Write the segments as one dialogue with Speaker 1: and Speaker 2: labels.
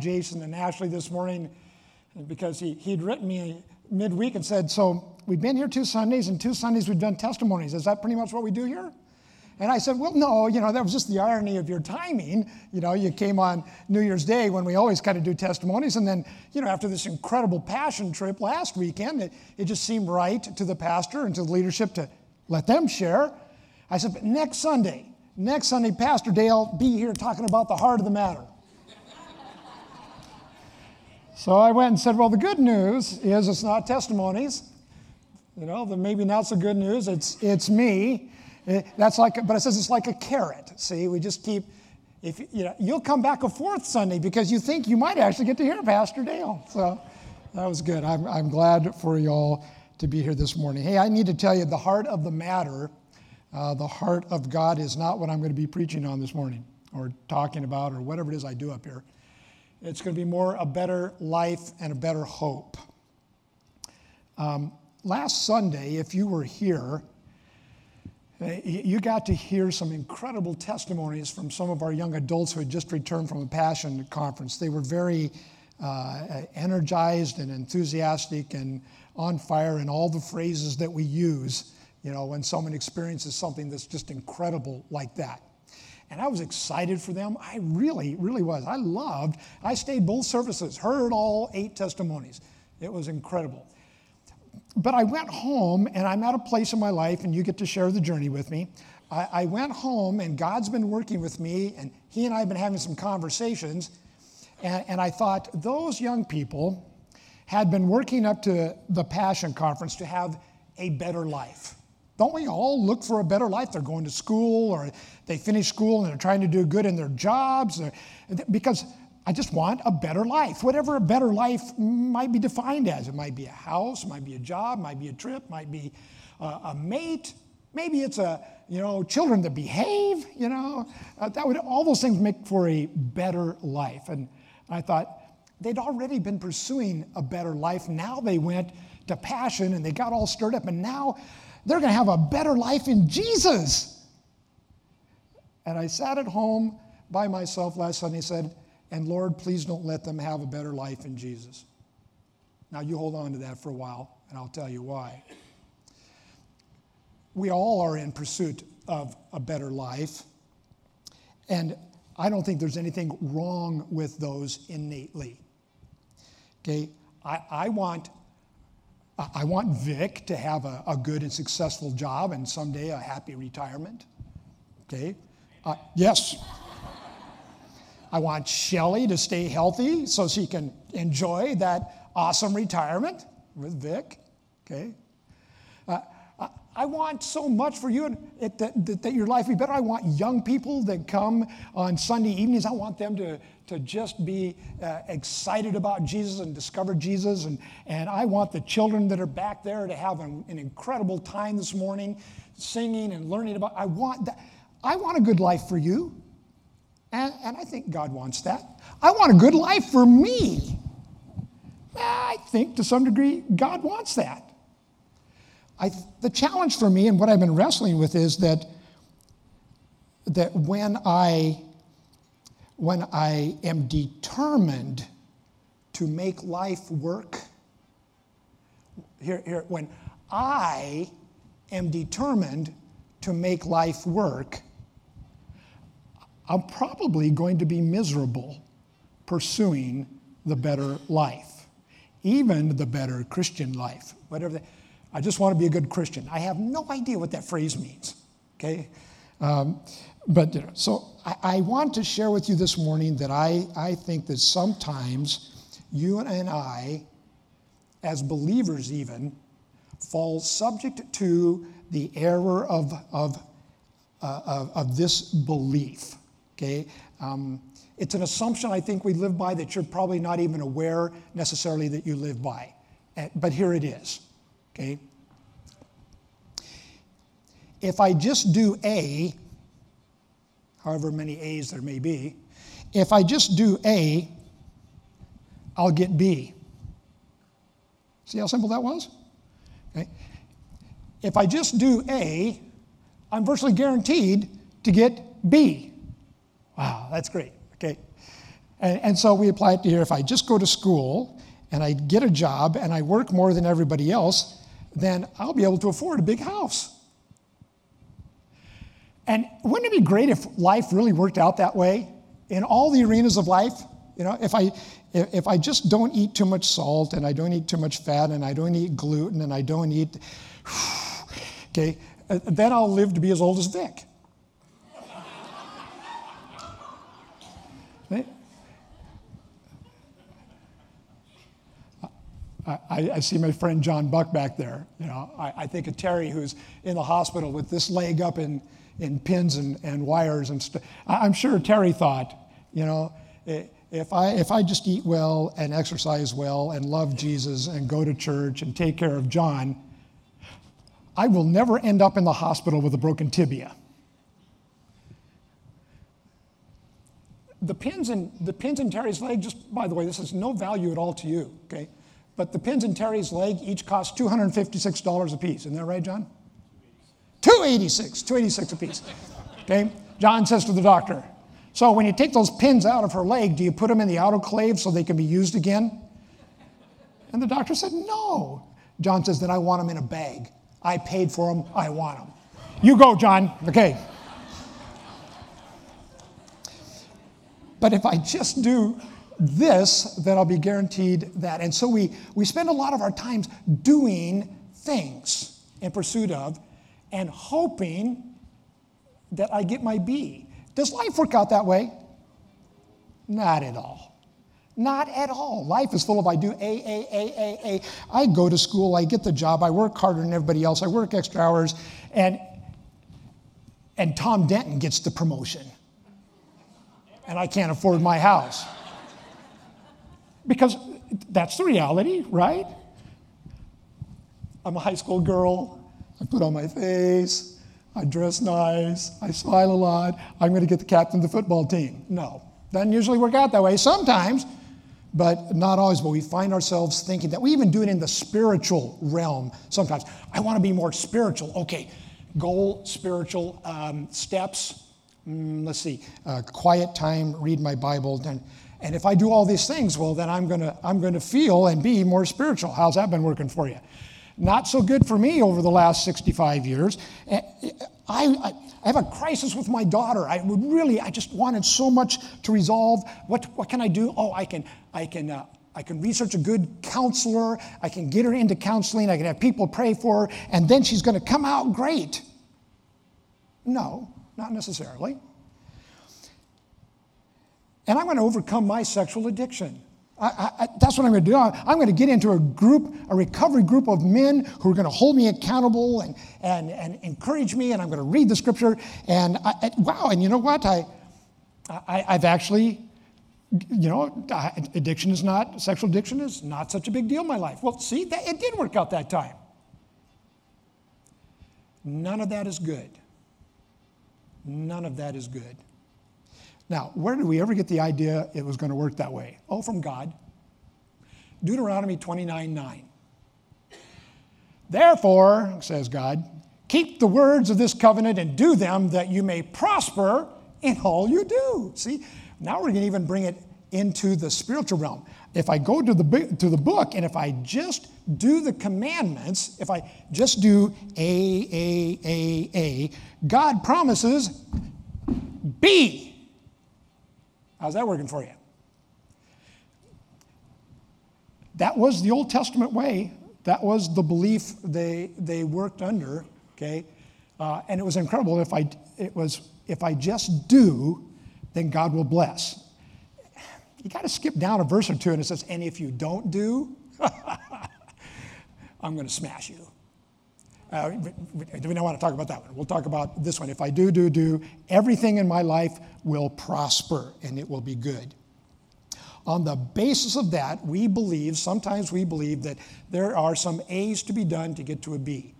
Speaker 1: Jason and Ashley this morning because he, he'd written me midweek and said, So we've been here two Sundays, and two Sundays we've done testimonies. Is that pretty much what we do here? And I said, Well, no, you know, that was just the irony of your timing. You know, you came on New Year's Day when we always kind of do testimonies. And then, you know, after this incredible passion trip last weekend, it, it just seemed right to the pastor and to the leadership to let them share. I said, But next Sunday, next Sunday, Pastor Dale be here talking about the heart of the matter. So I went and said, Well, the good news is it's not testimonies. You know, the maybe not so good news, it's, it's me. It, eh, that's like, but it says it's like a carrot. See, we just keep, if you know, you'll come back a fourth Sunday because you think you might actually get to hear Pastor Dale. So that was good. I'm, I'm glad for y'all to be here this morning. Hey, I need to tell you the heart of the matter, uh, the heart of God is not what I'm going to be preaching on this morning or talking about or whatever it is I do up here. It's going to be more a better life and a better hope. Um, last Sunday, if you were here, you got to hear some incredible testimonies from some of our young adults who had just returned from a Passion conference. They were very uh, energized and enthusiastic and on fire in all the phrases that we use, you know, when someone experiences something that's just incredible like that. And I was excited for them. I really, really was. I loved, I stayed both services, heard all eight testimonies. It was incredible. But I went home, and I'm at a place in my life, and you get to share the journey with me. I, I went home, and God's been working with me, and He and I have been having some conversations. And, and I thought, those young people had been working up to the Passion Conference to have a better life. Don't we all look for a better life? They're going to school or they finish school and they're trying to do good in their jobs because I just want a better life. Whatever a better life might be defined as. It might be a house, might be a job, might be a trip, might be a, a mate. Maybe it's a, you know, children that behave, you know. Uh, that would, all those things make for a better life. And I thought, they'd already been pursuing a better life. Now they went to passion and they got all stirred up. And now they're going to have a better life in Jesus. And I sat at home by myself last Sunday and said, And Lord, please don't let them have a better life in Jesus. Now, you hold on to that for a while, and I'll tell you why. We all are in pursuit of a better life. And I don't think there's anything wrong with those innately. Okay? I, I want I want Vic to have a, a, good and successful job and someday a happy retirement. Okay? Uh, yes. I want Shelly to stay healthy so she can enjoy that awesome retirement with Vic. Okay? Uh, I want so much for you that, that, that, your life be better. I want young people that come on Sunday evenings. I want them to, to just be uh, excited about Jesus and discover Jesus. And, and I want the children that are back there to have an, an incredible time this morning singing and learning about. I want that. I want a good life for you. And, and I think God wants that. I want a good life for me. I think to some degree God wants that. I, the challenge for me and what I've been wrestling with is that, that when I when I am determined to make life work, here, here, when I am determined to make life work, I'm probably going to be miserable pursuing the better life, even the better Christian life, whatever. I just want to be a good Christian. I have no idea what that phrase means, okay? Um, but so I, I, want to share with you this morning that I, I think that sometimes you and I, as believers even, fall subject to the error of, of, uh, of, of, this belief. Okay? Um, it's an assumption I think we live by that you're probably not even aware necessarily that you live by. But here it is. Okay? If I just do A, however many A's there may be, if I just do A, I'll get B. See how simple that was? Okay. If I just do A, I'm virtually guaranteed to get B. Wow, that's great. Okay. And, and so we apply it to here. If I just go to school and I get a job and I work more than everybody else, then I'll be able to afford a big house. And wouldn't it be great if life really worked out that way in all the arenas of life? You know, if I if I just don't eat too much salt and I don't eat too much fat and I don't eat gluten and I don't eat, okay, uh, then I'll live to be as old as Vic. I, I, see my friend John Buck back there. You know, I, I, think of Terry who's in the hospital with this leg up in, in pins and, and wires and stuff. I'm sure Terry thought, you know, if I, if I just eat well and exercise well and love Jesus and go to church and take care of John, I will never end up in the hospital with a broken tibia. The pins in, the pins in Terry's leg, just by the way, this is no value at all to you, okay? But the pins in Terry's leg each cost $256 a piece. Isn't that right, John? 286, 286 a piece. Okay? John says to the doctor, so when you take those pins out of her leg, do you put them in the autoclave so they can be used again? And the doctor said, no. John says, then I want them in a bag. I paid for them, I want them. You go, John. Okay. But if I just do this, then I'll be guaranteed that. And so we, we spend a lot of our times doing things in pursuit of and hoping that I get my B. Does life work out that way? Not at all. Not at all. Life is full of I do A, A, A, A, A. I go to school, I get the job, I work harder than everybody else, I work extra hours, and, and Tom Denton gets the promotion. And I can't afford my house. Because that's the reality, right? I'm a high school girl. I put on my face. I dress nice. I smile a lot. I'm going to get the captain of the football team. No, doesn't usually work out that way. Sometimes, but not always. But we find ourselves thinking that we even do it in the spiritual realm sometimes. I want to be more spiritual. Okay, goal, spiritual um, steps. Mm, let's see, uh, quiet time, read my Bible. Then and if I do all these things, well, then I'm going to I'm going to feel and be more spiritual. How's that been working for you? Not so good for me over the last 65 years. Eh, I, I, have a crisis with my daughter. I would really, I just wanted so much to resolve. What, what can I do? Oh, I can, I can, uh, I can research a good counselor. I can get her into counseling. I can have people pray for her, and then she's going to come out great. No, not necessarily and I'm going to overcome my sexual addiction. I, I, that's what I'm going to do. I'm going to get into a group, a recovery group of men who are going to hold me accountable and, and, and encourage me, and I'm going to read the scripture. And I, wow, and you know what? I, I, I've actually, you know, addiction is not, sexual addiction is not such a big deal in my life. Well, see, that, it did work out that time. None of that is good. None of that is good. Now, where did we ever get the idea it was going to work that way? Oh, from God. Deuteronomy 29 9. Therefore, says God, keep the words of this covenant and do them that you may prosper in all you do. See, now we're going to even bring it into the spiritual realm. If I go to the, to the book and if I just do the commandments, if I just do A, A, A, A, God promises B. How's that working for you? That was the Old Testament way. That was the belief they, they worked under, okay? Uh, and it was incredible. If I, it was, if I just do, then God will bless. You got to skip down a verse or two, and it says, and if you don't do, I'm going to smash you. Uh, we don't want to talk about that one. We'll talk about this one. If I do, do, do, everything in my life will prosper and it will be good. On the basis of that, we believe, sometimes we believe that there are some A's to be done to get to a B.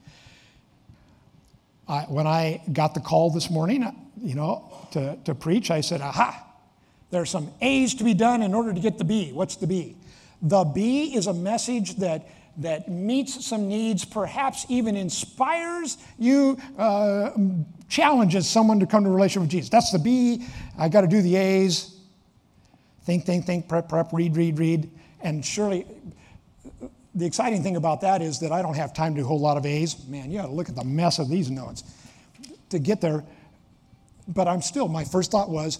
Speaker 1: I, when I got the call this morning, you know, to, to preach, I said, aha, there are some A's to be done in order to get the B. What's the B? The B is a message that that meets some needs, perhaps even inspires you, uh, challenges someone to come to a relationship with Jesus. That's the B. I got to do the A's. think, think, think, prep, prep, read, read, read. And surely, the exciting thing about that is that I don't have time to do a whole lot of A's. Man, you got to look at the mess of these notes to get there. But I'm still, my first thought was,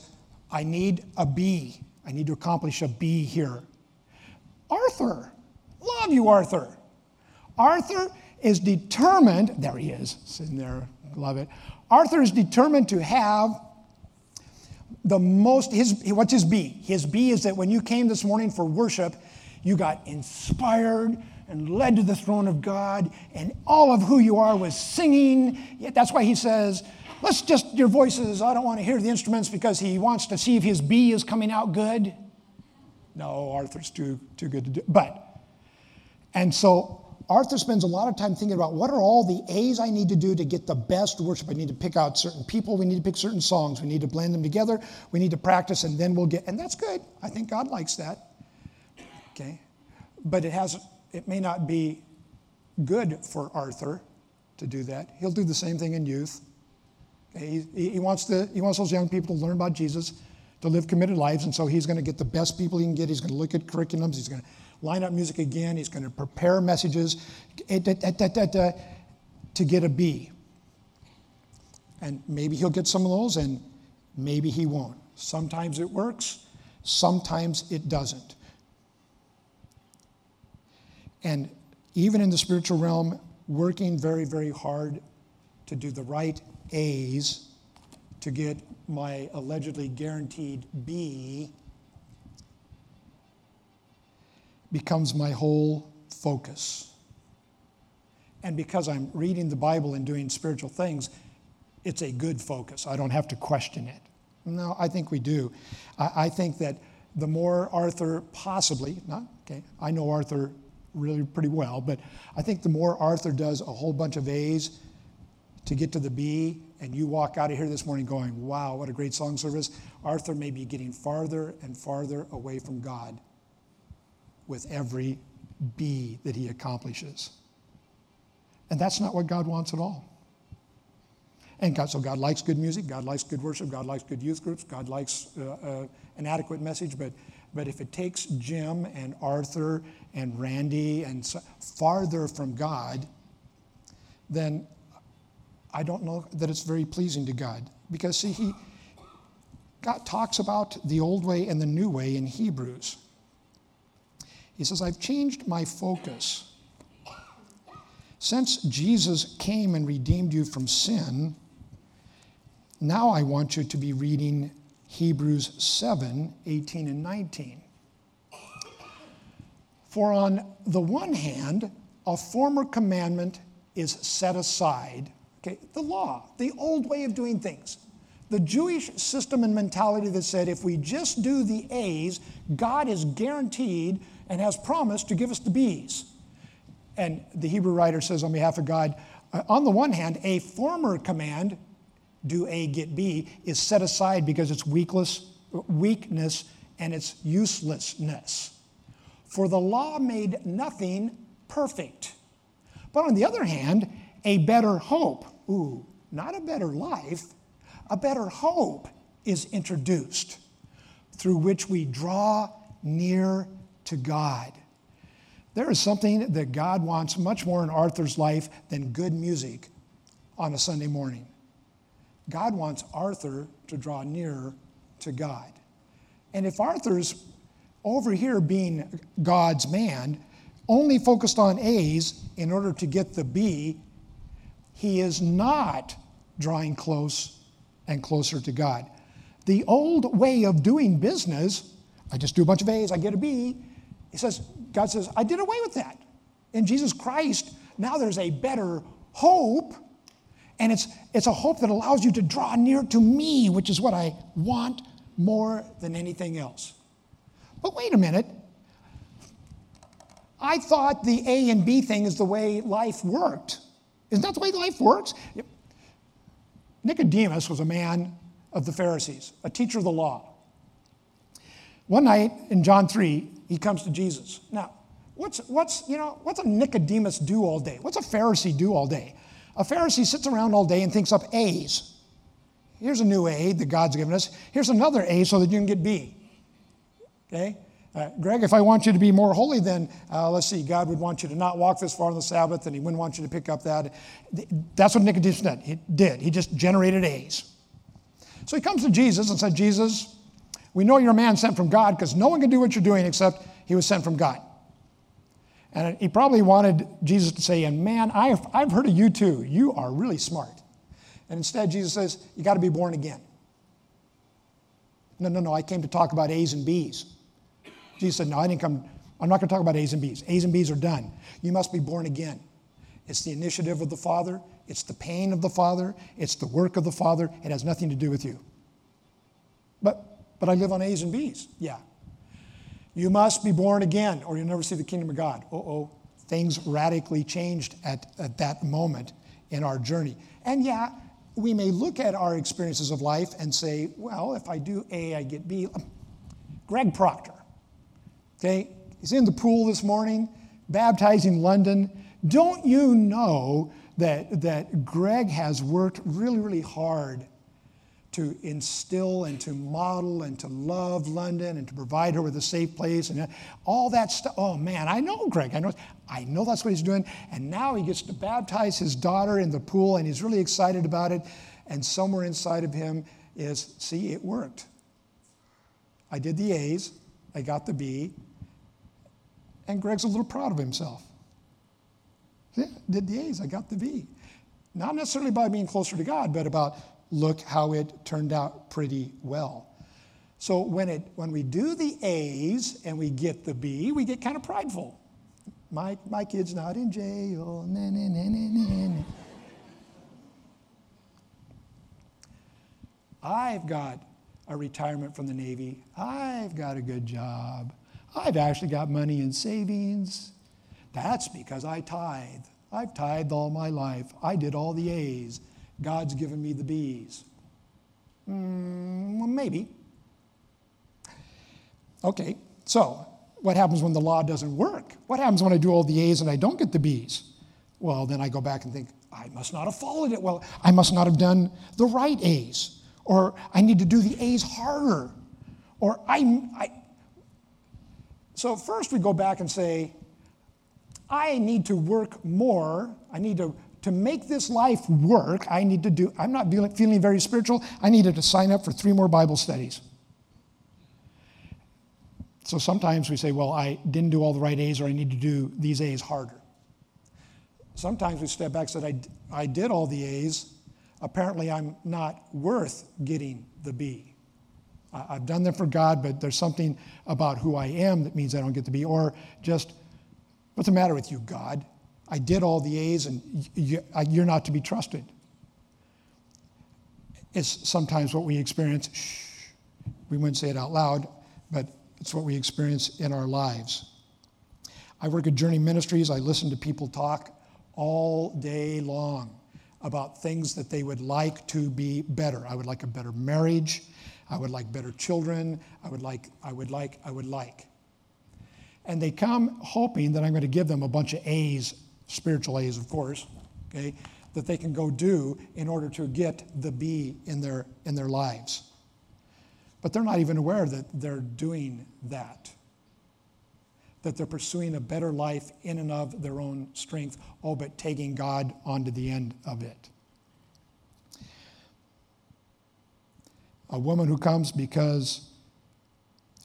Speaker 1: I need a B. I need to accomplish a B here. Arthur, love you, Arthur. Arthur is determined, there he is, sitting there, love it. Arthur is determined to have the most, his, what's his B? His B is that when you came this morning for worship, you got inspired and led to the throne of God, and all of who you are was singing. That's why he says, Let's just, your voices, I don't want to hear the instruments because he wants to see if his B is coming out good. No, Arthur's too, too good to do. But, and so Arthur spends a lot of time thinking about what are all the A's I need to do to get the best worship. I need to pick out certain people. We need to pick certain songs. We need to blend them together. We need to practice, and then we'll get, and that's good. I think God likes that. Okay. But it has, it may not be good for Arthur to do that. He'll do the same thing in youth. He, he, wants to, he wants those young people to learn about Jesus, to live committed lives, and so he's going to get the best people he can get. He's going to look at curriculums. He's going to line up music again. He's going to prepare messages eh, to get a B. And maybe he'll get some of those, and maybe he won't. Sometimes it works, sometimes it doesn't. And even in the spiritual realm, working very, very hard to do the right A's to get my allegedly guaranteed B becomes my whole focus. And because I'm reading the Bible and doing spiritual things, it's a good focus. I don't have to question it. No, I think we do. I, I think that the more Arthur possibly, not, okay, I know Arthur really pretty well, but I think the more Arthur does a whole bunch of A's to get to the B, and you walk out of here this morning going, wow, what a great song service, Arthur may be getting farther and farther away from God with every B that he accomplishes. And that's not what God wants at all. And God, so God likes good music, God likes good worship, God likes good youth groups, God likes uh, uh, an adequate message, but, but if it takes Jim and Arthur and Randy and so, farther from God, then I don't know that it's very pleasing to God. Because, see, he, God talks about the old way and the new way in Hebrews. He says, I've changed my focus. Since Jesus came and redeemed you from sin, now I want you to be reading Hebrews 7 18 and 19. For on the one hand, a former commandment is set aside Okay, the law, the old way of doing things. The Jewish system and mentality that said if we just do the A's, God is guaranteed and has promised to give us the B's. And the Hebrew writer says on behalf of God, uh, on the one hand, a former command, do A, get B, is set aside because it's weakless, weakness and its uselessness. For the law made nothing perfect. But on the other hand, a better hope ooh, not a better life, a better hope is introduced through which we draw near to God. There is something that God wants much more in Arthur's life than good music on a Sunday morning. God wants Arthur to draw nearer to God. And if Arthur's over here being God's man, only focused on A's in order to get the B, he is not drawing close and closer to God. The old way of doing business, I just do a bunch of A's, I get a B. He says, God says, I did away with that. In Jesus Christ, now there's a better hope, and it's, it's a hope that allows you to draw near to me, which is what I want more than anything else. But wait a minute. I thought the A and B thing is the way life worked. Isn't that the way life works? Nicodemus was a man of the Pharisees, a teacher of the law. One night in John 3, he comes to Jesus. Now, what's, what's, you know, what's a Nicodemus do all day? What's a Pharisee do all day? A Pharisee sits around all day and thinks up A's. Here's a new A that God's given us. Here's another A so that you can get B. Okay? Uh, Greg, if I want you to be more holy, then uh, let's see, God would want you to not walk this far on the Sabbath, and He wouldn't want you to pick up that. That's what Nicodemus did. He, did. he just generated A's. So he comes to Jesus and said, Jesus, we know you're a man sent from God because no one can do what you're doing except he was sent from God. And he probably wanted Jesus to say, and man, I've, I've heard of you too. You are really smart. And instead, Jesus says, you got to be born again. No, no, no, I came to talk about A's and B's. Jesus said, No, I didn't come. I'm not going to talk about A's and B's. A's and B's are done. You must be born again. It's the initiative of the Father, it's the pain of the Father, it's the work of the Father. It has nothing to do with you. But, but I live on A's and B's. Yeah. You must be born again, or you'll never see the kingdom of God. Uh oh. Things radically changed at, at that moment in our journey. And yeah, we may look at our experiences of life and say, well, if I do A, I get B. Greg Proctor, okay, he's in the pool this morning, baptizing London. Don't you know that, that Greg has worked really, really hard to instill and to model and to love London and to provide her with a safe place and all that stuff. Oh man, I know Greg. I know, I know that's what he's doing. And now he gets to baptize his daughter in the pool and he's really excited about it. And somewhere inside of him is, see, it worked. I did the A's, I got the B, and Greg's a little proud of himself. Yeah, did the A's, I got the B. Not necessarily by being closer to God, but about look how it turned out pretty well. So when, it, when we do the A's and we get the B, we get kind of prideful. My, my kid's not in jail. I've got a retirement from the Navy. I've got a good job. I've actually got money in savings. That's because I tithe. I've tithed all my life. I did all the A's. God's given me the B's. Mm, well, maybe. Okay, so what happens when the law doesn't work? What happens when I do all the A's and I don't get the B's? Well, then I go back and think, I must not have followed it well. I must not have done the right A's. Or I need to do the A's harder. Or I, I. So first we go back and say, I need to work more. I need to to make this life work, I need to do, I'm not feeling very spiritual. I needed to sign up for three more Bible studies. So sometimes we say, well, I didn't do all the right A's or I need to do these A's harder. Sometimes we step back and say, I, I did all the A's. Apparently, I'm not worth getting the B. I've done them for God, but there's something about who I am that means I don't get the B. Or just, what's the matter with you, God? I did all the A's and you're not to be trusted. It's sometimes what we experience. Shh, we wouldn't say it out loud, but it's what we experience in our lives. I work at Journey Ministries. I listen to people talk all day long about things that they would like to be better. I would like a better marriage. I would like better children. I would like, I would like, I would like. And they come hoping that I'm going to give them a bunch of A's spiritual A's, of course, okay, that they can go do in order to get the B in their, in their lives. But they're not even aware that they're doing that, that they're pursuing a better life in and of their own strength, all but taking God onto the end of it. A woman who comes because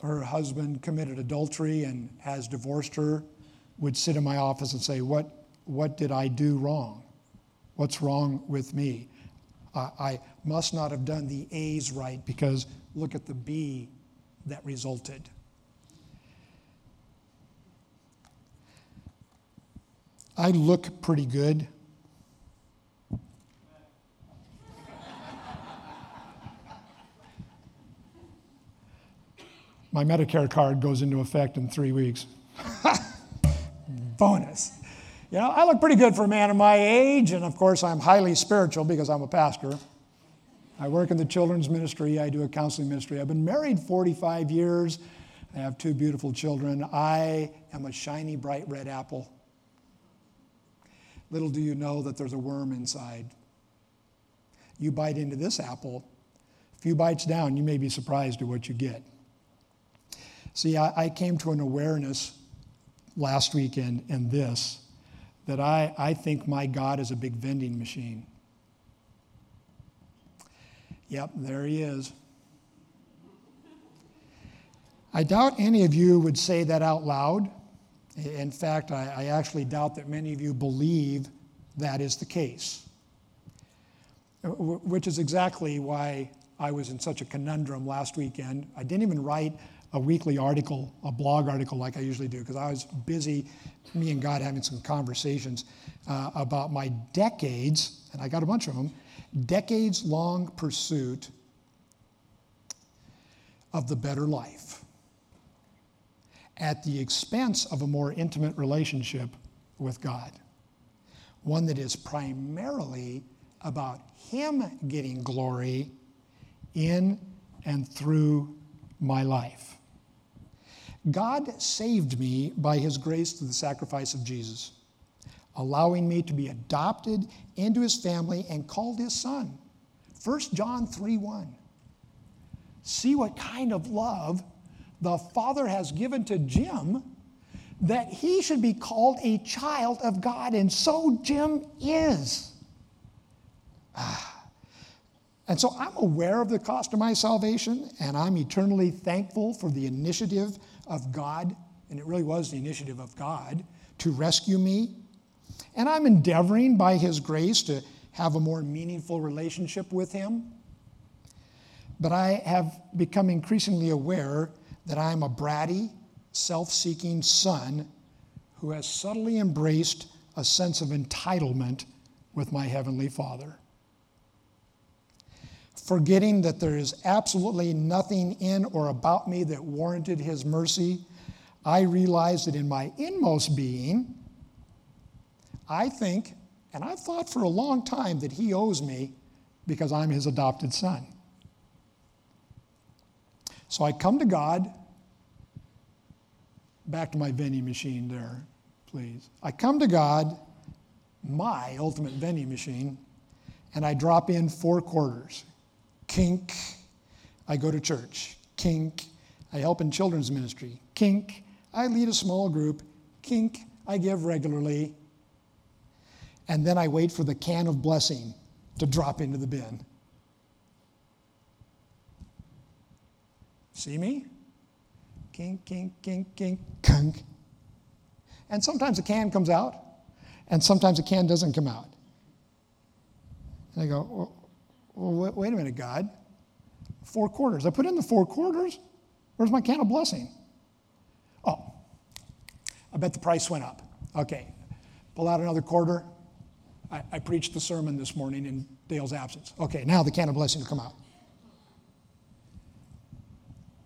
Speaker 1: her husband committed adultery and has divorced her would sit in my office and say, What what did I do wrong? What's wrong with me? I must not have done the A's right because look at the B that resulted. I look pretty good. My Medicare card goes into effect in three weeks. Bonus. You know, I look pretty good for a man of my age, and of course, I'm highly spiritual because I'm a pastor. I work in the children's ministry, I do a counseling ministry. I've been married 45 years. I have two beautiful children. I am a shiny, bright red apple. Little do you know that there's a worm inside. You bite into this apple, a few bites down, you may be surprised at what you get. See, I, I came to an awareness last weekend and this that I, I think my God is a big vending machine. Yep, there he is. I doubt any of you would say that out loud. In fact, I, I, actually doubt that many of you believe that is the case, uh, which is exactly why I was in such a conundrum last weekend. I didn't even write a weekly article, a blog article like I usually do, because I was busy, me and God having some conversations uh, about my decades, and I got a bunch of them, decades long pursuit of the better life at the expense of a more intimate relationship with God. One that is primarily about Him getting glory in and through my life. God saved me by His grace through the sacrifice of Jesus, allowing me to be adopted into His family and called His son. 1 John 3 1. See what kind of love the Father has given to Jim that he should be called a child of God, and so Jim is. Ah. And so I'm aware of the cost of my salvation, and I'm eternally thankful for the initiative of God, and it really was the initiative of God to rescue me. And I'm endeavoring by His grace to have a more meaningful relationship with Him. But I have become increasingly aware that I am a bratty, self seeking son who has subtly embraced a sense of entitlement with my Heavenly Father forgetting that there is absolutely nothing in or about me that warranted his mercy, I realized that in my inmost being, I think, and I've thought for a long time, that he owes me because I'm his adopted son. So I come to God, back to my vending machine there, please. I come to God, my ultimate vending machine, and I drop in four quarters. Kink, I go to church. Kink, I help in children's ministry. Kink, I lead a small group. Kink, I give regularly. And then I wait for the can of blessing to drop into the bin. See me? Kink, kink, kink, kink, kink. And sometimes a can comes out, and sometimes a can doesn't come out. And I go, well, wait a minute, God. Four quarters. I put in the four quarters. Where's my can of blessing? Oh, I bet the price went up. Okay, pull out another quarter. I, I preached the sermon this morning in Dale's absence. Okay, now the can of blessing will come out.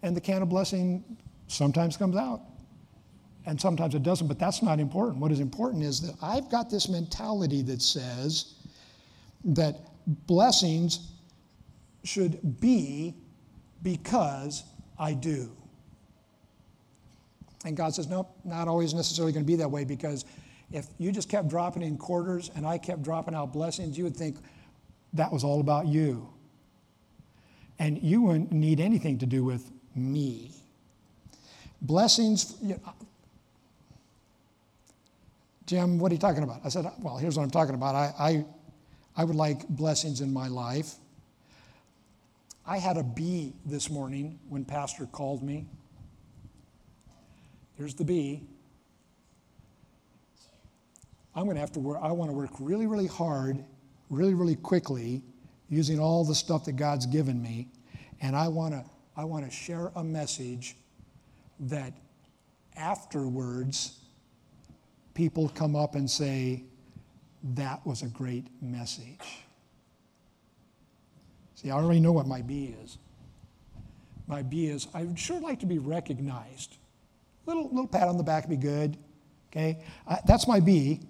Speaker 1: And the can of blessing sometimes comes out, and sometimes it doesn't, but that's not important. What is important is that I've got this mentality that says that blessings should be because I do. And God says, nope, not always necessarily going to be that way because if you just kept dropping in quarters and I kept dropping out blessings, you would think that was all about you. And you wouldn't need anything to do with me. Blessings, you know, Jim, what are you talking about? I said, well, here's what I'm talking about. I, I I would like blessings in my life. I had a B this morning when Pastor called me. Here's the B. I'm going to have to work, I want to work really, really hard, really, really quickly, using all the stuff that God's given me. And I want to, I want to share a message that afterwards people come up and say, that was a great message. See, I already know what my B is. My B is I would sure like to be recognized. Little, little pat on the back would be good. Okay? Uh, that's my B.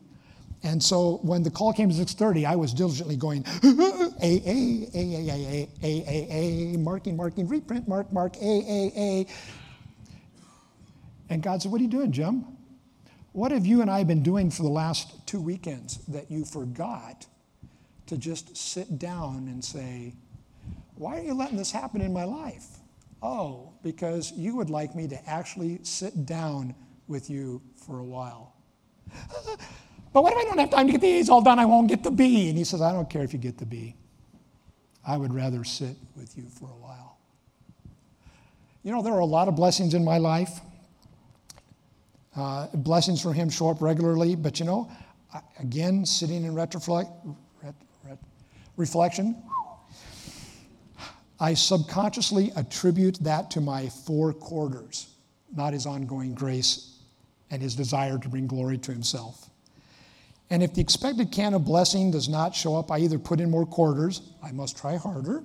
Speaker 1: And so when the call came at 6:30, I was diligently going A A A A A A A A marking marking reprint mark mark A A A. And God said, "What are you doing, Jim?" What have you and I been doing for the last two weekends that you forgot to just sit down and say, Why are you letting this happen in my life? Oh, because you would like me to actually sit down with you for a while. but what if I don't have time to get the A's all done? I won't get the B. And he says, I don't care if you get the B. I would rather sit with you for a while. You know, there are a lot of blessings in my life. Uh, blessings from him show up regularly, but you know, again, sitting in retroflect, ret, ret, reflection, I subconsciously attribute that to my four quarters, not his ongoing grace and his desire to bring glory to himself. And if the expected can of blessing does not show up, I either put in more quarters, I must try harder,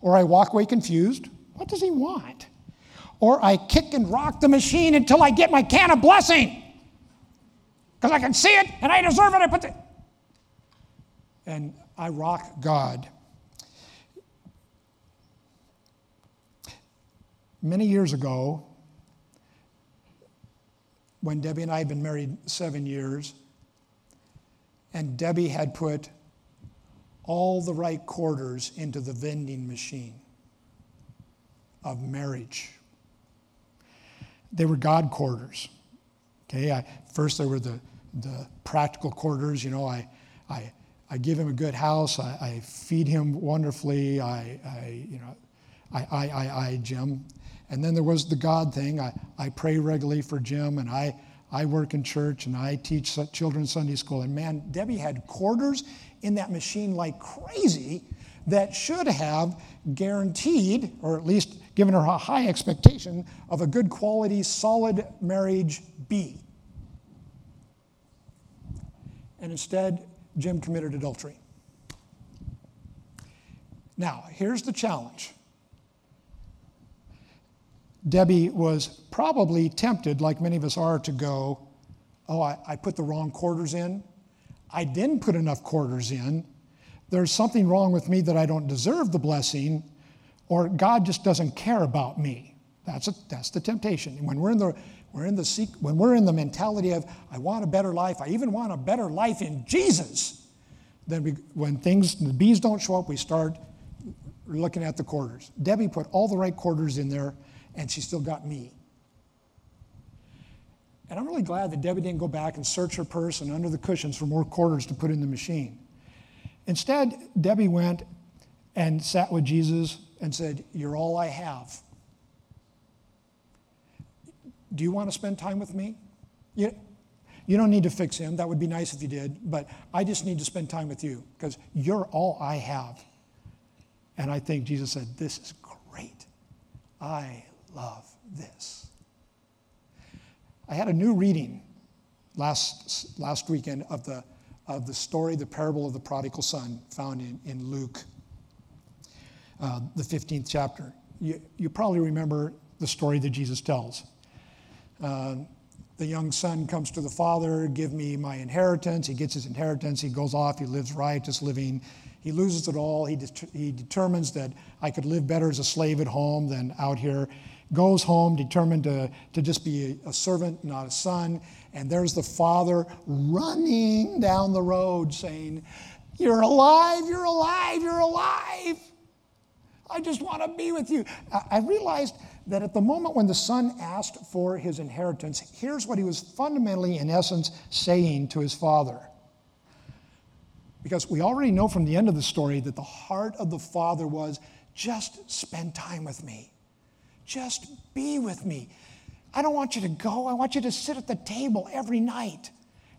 Speaker 1: or I walk away confused. What does he want? Or I kick and rock the machine until I get my can of blessing. Because I can see it and I deserve it. I put it. And I rock God. Many years ago, when Debbie and I had been married seven years, and Debbie had put all the right quarters into the vending machine of marriage. They were God quarters. Okay, I, first there were the, the practical quarters. You know, I, I, I give him a good house. I, I feed him wonderfully. I, I you know, I, I, I, I, Jim. And then there was the God thing. I, I pray regularly for Jim, and I, I work in church, and I teach children Sunday school. And man, Debbie had quarters in that machine like crazy that should have guaranteed, or at least given her a high expectation, of a good quality, solid marriage B. And instead, Jim committed adultery. Now, here's the challenge Debbie was probably tempted, like many of us are, to go, Oh, I, I, put the wrong quarters in. I didn't put enough quarters in. There's something wrong with me that I don't deserve the blessing, or God just doesn't care about me. That's, a, that's the temptation. When we're, in the, we're in the, when we're in the mentality of, I want a better life, I even want a better life in Jesus, then we, when things, the bees don't show up, we start looking at the quarters. Debbie put all the right quarters in there and she still got me. And I'm really glad that Debbie didn't go back and search her purse and under the cushions for more quarters to put in the machine. Instead, Debbie went and sat with Jesus and said, You're all I have. Do you want to spend time with me? You, you don't need to fix him. That would be nice if you did. But I just need to spend time with you because you're all I have. And I think Jesus said, This is great. I love this. I had a new reading last, last weekend of the, of the story, the parable of the prodigal son, found in, in Luke, uh, the 15th chapter. You, you probably remember the story that Jesus tells. Uh, the young son comes to the father, give me my inheritance. He gets his inheritance. He goes off. He lives riotous living. He loses it all. He, he determines that I could live better as a slave at home than out here goes home determined to, to just be a servant, not a son. And there's the father running down the road saying, You're alive, you're alive, you're alive. I just want to be with you. I realized that at the moment when the son asked for his inheritance, here's what he was fundamentally, in essence, saying to his father. Because we already know from the end of the story that the heart of the father was just spend time with me. Just be with me. I don't want you to go. I want you to sit at the table every night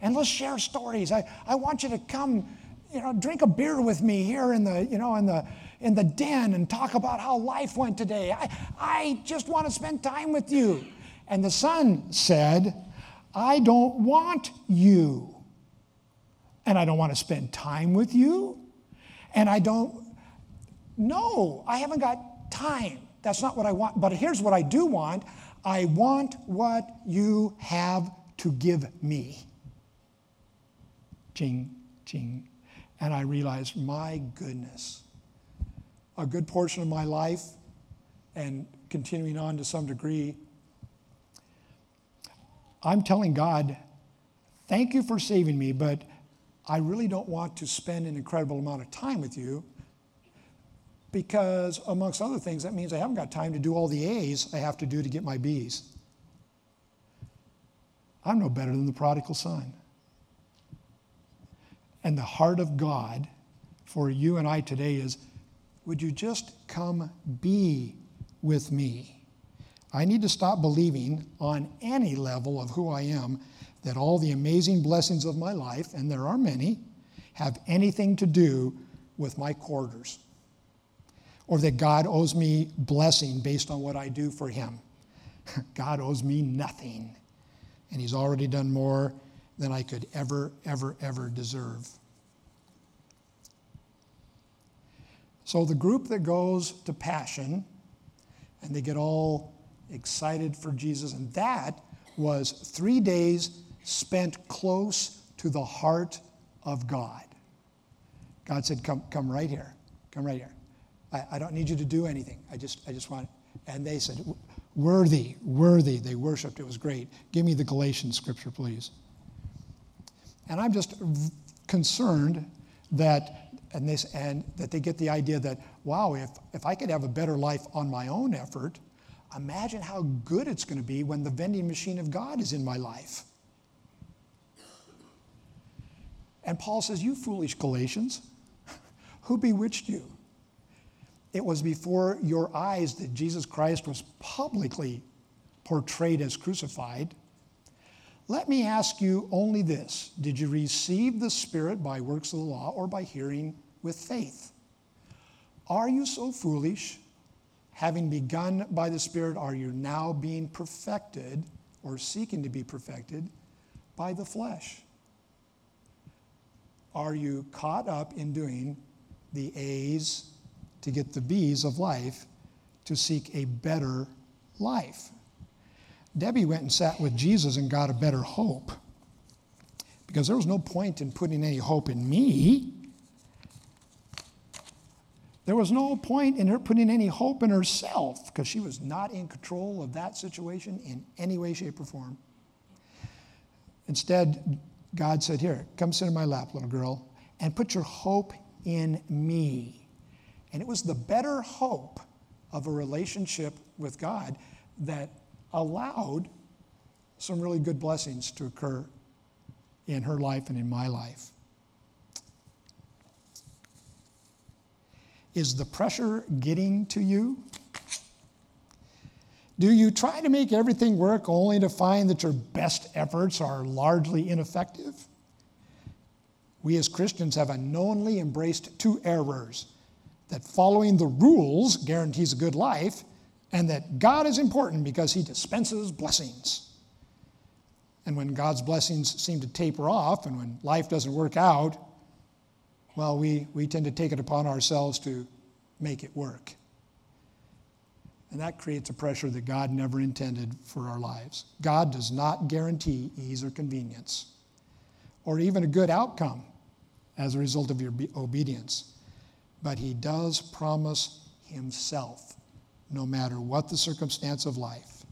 Speaker 1: and let's share stories. I, I want you to come, you know, drink a beer with me here in the, you know, in the in the den and talk about how life went today. I, I just want to spend time with you. And the son said, I don't want you. And I don't want to spend time with you. And I don't, no, I haven't got time. That's not what I want. But here's what I do want I want what you have to give me. Ching, ching. And I realized, my goodness, a good portion of my life and continuing on to some degree, I'm telling God, thank you for saving me, but I really don't want to spend an incredible amount of time with you because, amongst other things, that means I haven't got time to do all the A's I have to do to get my B's. I'm no better than the prodigal son. And the heart of God for you and I today is would you just come be with me? I need to stop believing on any level of who I am that all the amazing blessings of my life, and there are many, have anything to do with my quarters or that God owes me blessing based on what I do for Him. God owes me nothing, and He's already done more than I could ever, ever, ever deserve. So, the group that goes to Passion and they get all excited for Jesus, and that was three days spent close to the heart of God. God said, Come, come right here. Come right here. I, I don't need you to do anything. I just, I just want. And they said, Worthy, worthy. They worshiped. It was great. Give me the Galatians scripture, please. And I'm just concerned that, and, this, and that they get the idea that, wow, if, if I could have a better life on my own effort, imagine how good it's going to be when the vending machine of God is in my life. And Paul says, You foolish Galatians, who bewitched you? It was before your eyes that Jesus Christ was publicly portrayed as crucified. Let me ask you only this Did you receive the Spirit by works of the law or by hearing with faith? Are you so foolish? Having begun by the Spirit, are you now being perfected or seeking to be perfected by the flesh? Are you caught up in doing the A's to get the B's of life to seek a better life. Debbie went and sat with Jesus and got a better hope because there was no point in putting any hope in me. There was no point in her putting any hope in herself because she was not in control of that situation in any way, shape, or form. Instead, God said, Here, come sit in my lap, little girl, and put your hope in me. And it was the better hope of a relationship with God that allowed some really good blessings to occur in her life and in my life. Is the pressure getting to you? Do you try to make everything work only to find that your best efforts are largely ineffective? We as Christians have unknowingly embraced two errors that following the rules guarantees a good life, and that God is important because he dispenses blessings. And when God's blessings seem to taper off and when life doesn't work out, well, we, we tend to take it upon ourselves to make it work. And that creates a pressure that God never intended for our lives. God does not guarantee ease or convenience or even a good outcome as a result of your obedience but he does promise himself, no matter what the circumstance of life.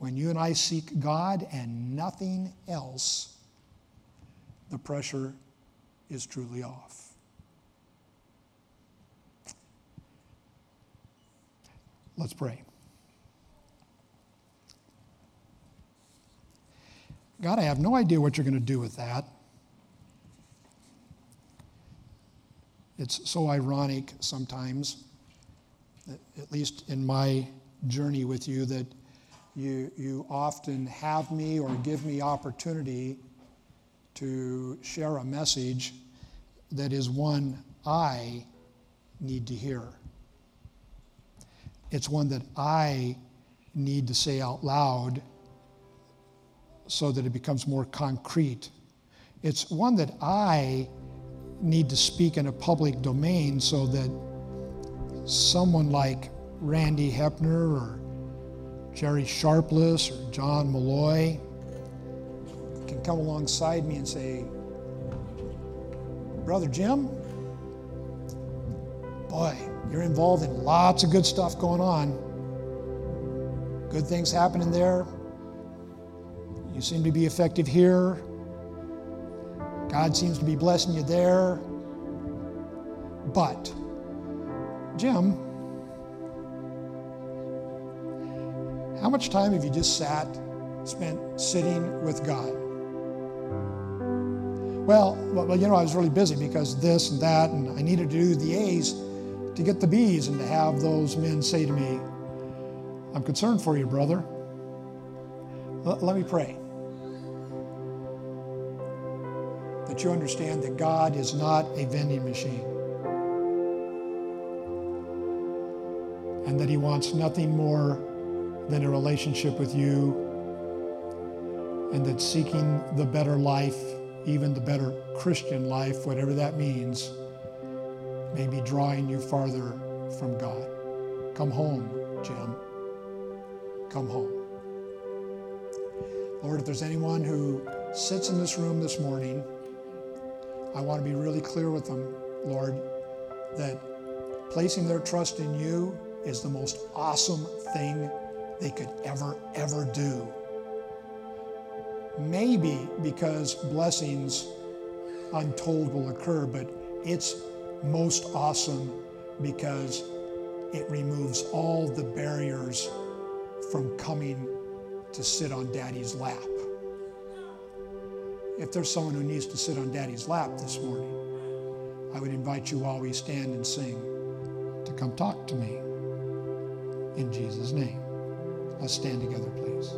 Speaker 1: When you and I seek God and nothing else, the pressure is truly off. Let's pray. God, I have no idea what you're going to do with that. It's so ironic sometimes, at least in my journey with you, that you, you often have me or give me opportunity to share a message that is one I need to hear. It's one that I need to say out loud so that it becomes more concrete. It's one that I need to speak in a public domain so that someone like Randy Hepner or Jerry Sharpless or John Malloy come alongside me and say, Brother Jim, boy, you're involved in lots of good stuff going on. Good things happening there. You seem to be effective here. God seems to be blessing you there. But Jim, how much time have you just sat, spent sitting with God? Well, well, you know, I was really busy because this and that, and I needed to do the A's to get the B's, and to have those men say to me, I'm concerned for you, brother. L- let me pray. That you understand that God is not a vending machine. And that He wants nothing more than a relationship with you. And that seeking the better life, even the better Christian life, whatever that means, may be drawing you farther from God. Come home, Jim. Come home. Lord, if there's anyone who sits in this room this morning, I want to be really clear with them, Lord, that placing their trust in you is the most awesome thing they could ever, ever do. Maybe because blessings untold will occur, but it's most awesome because it removes all the barriers from coming to sit on daddy's lap. If there's someone who needs to sit on daddy's lap this morning, I would invite you while we stand and sing to come talk to me in Jesus' name. Let's stand together, please.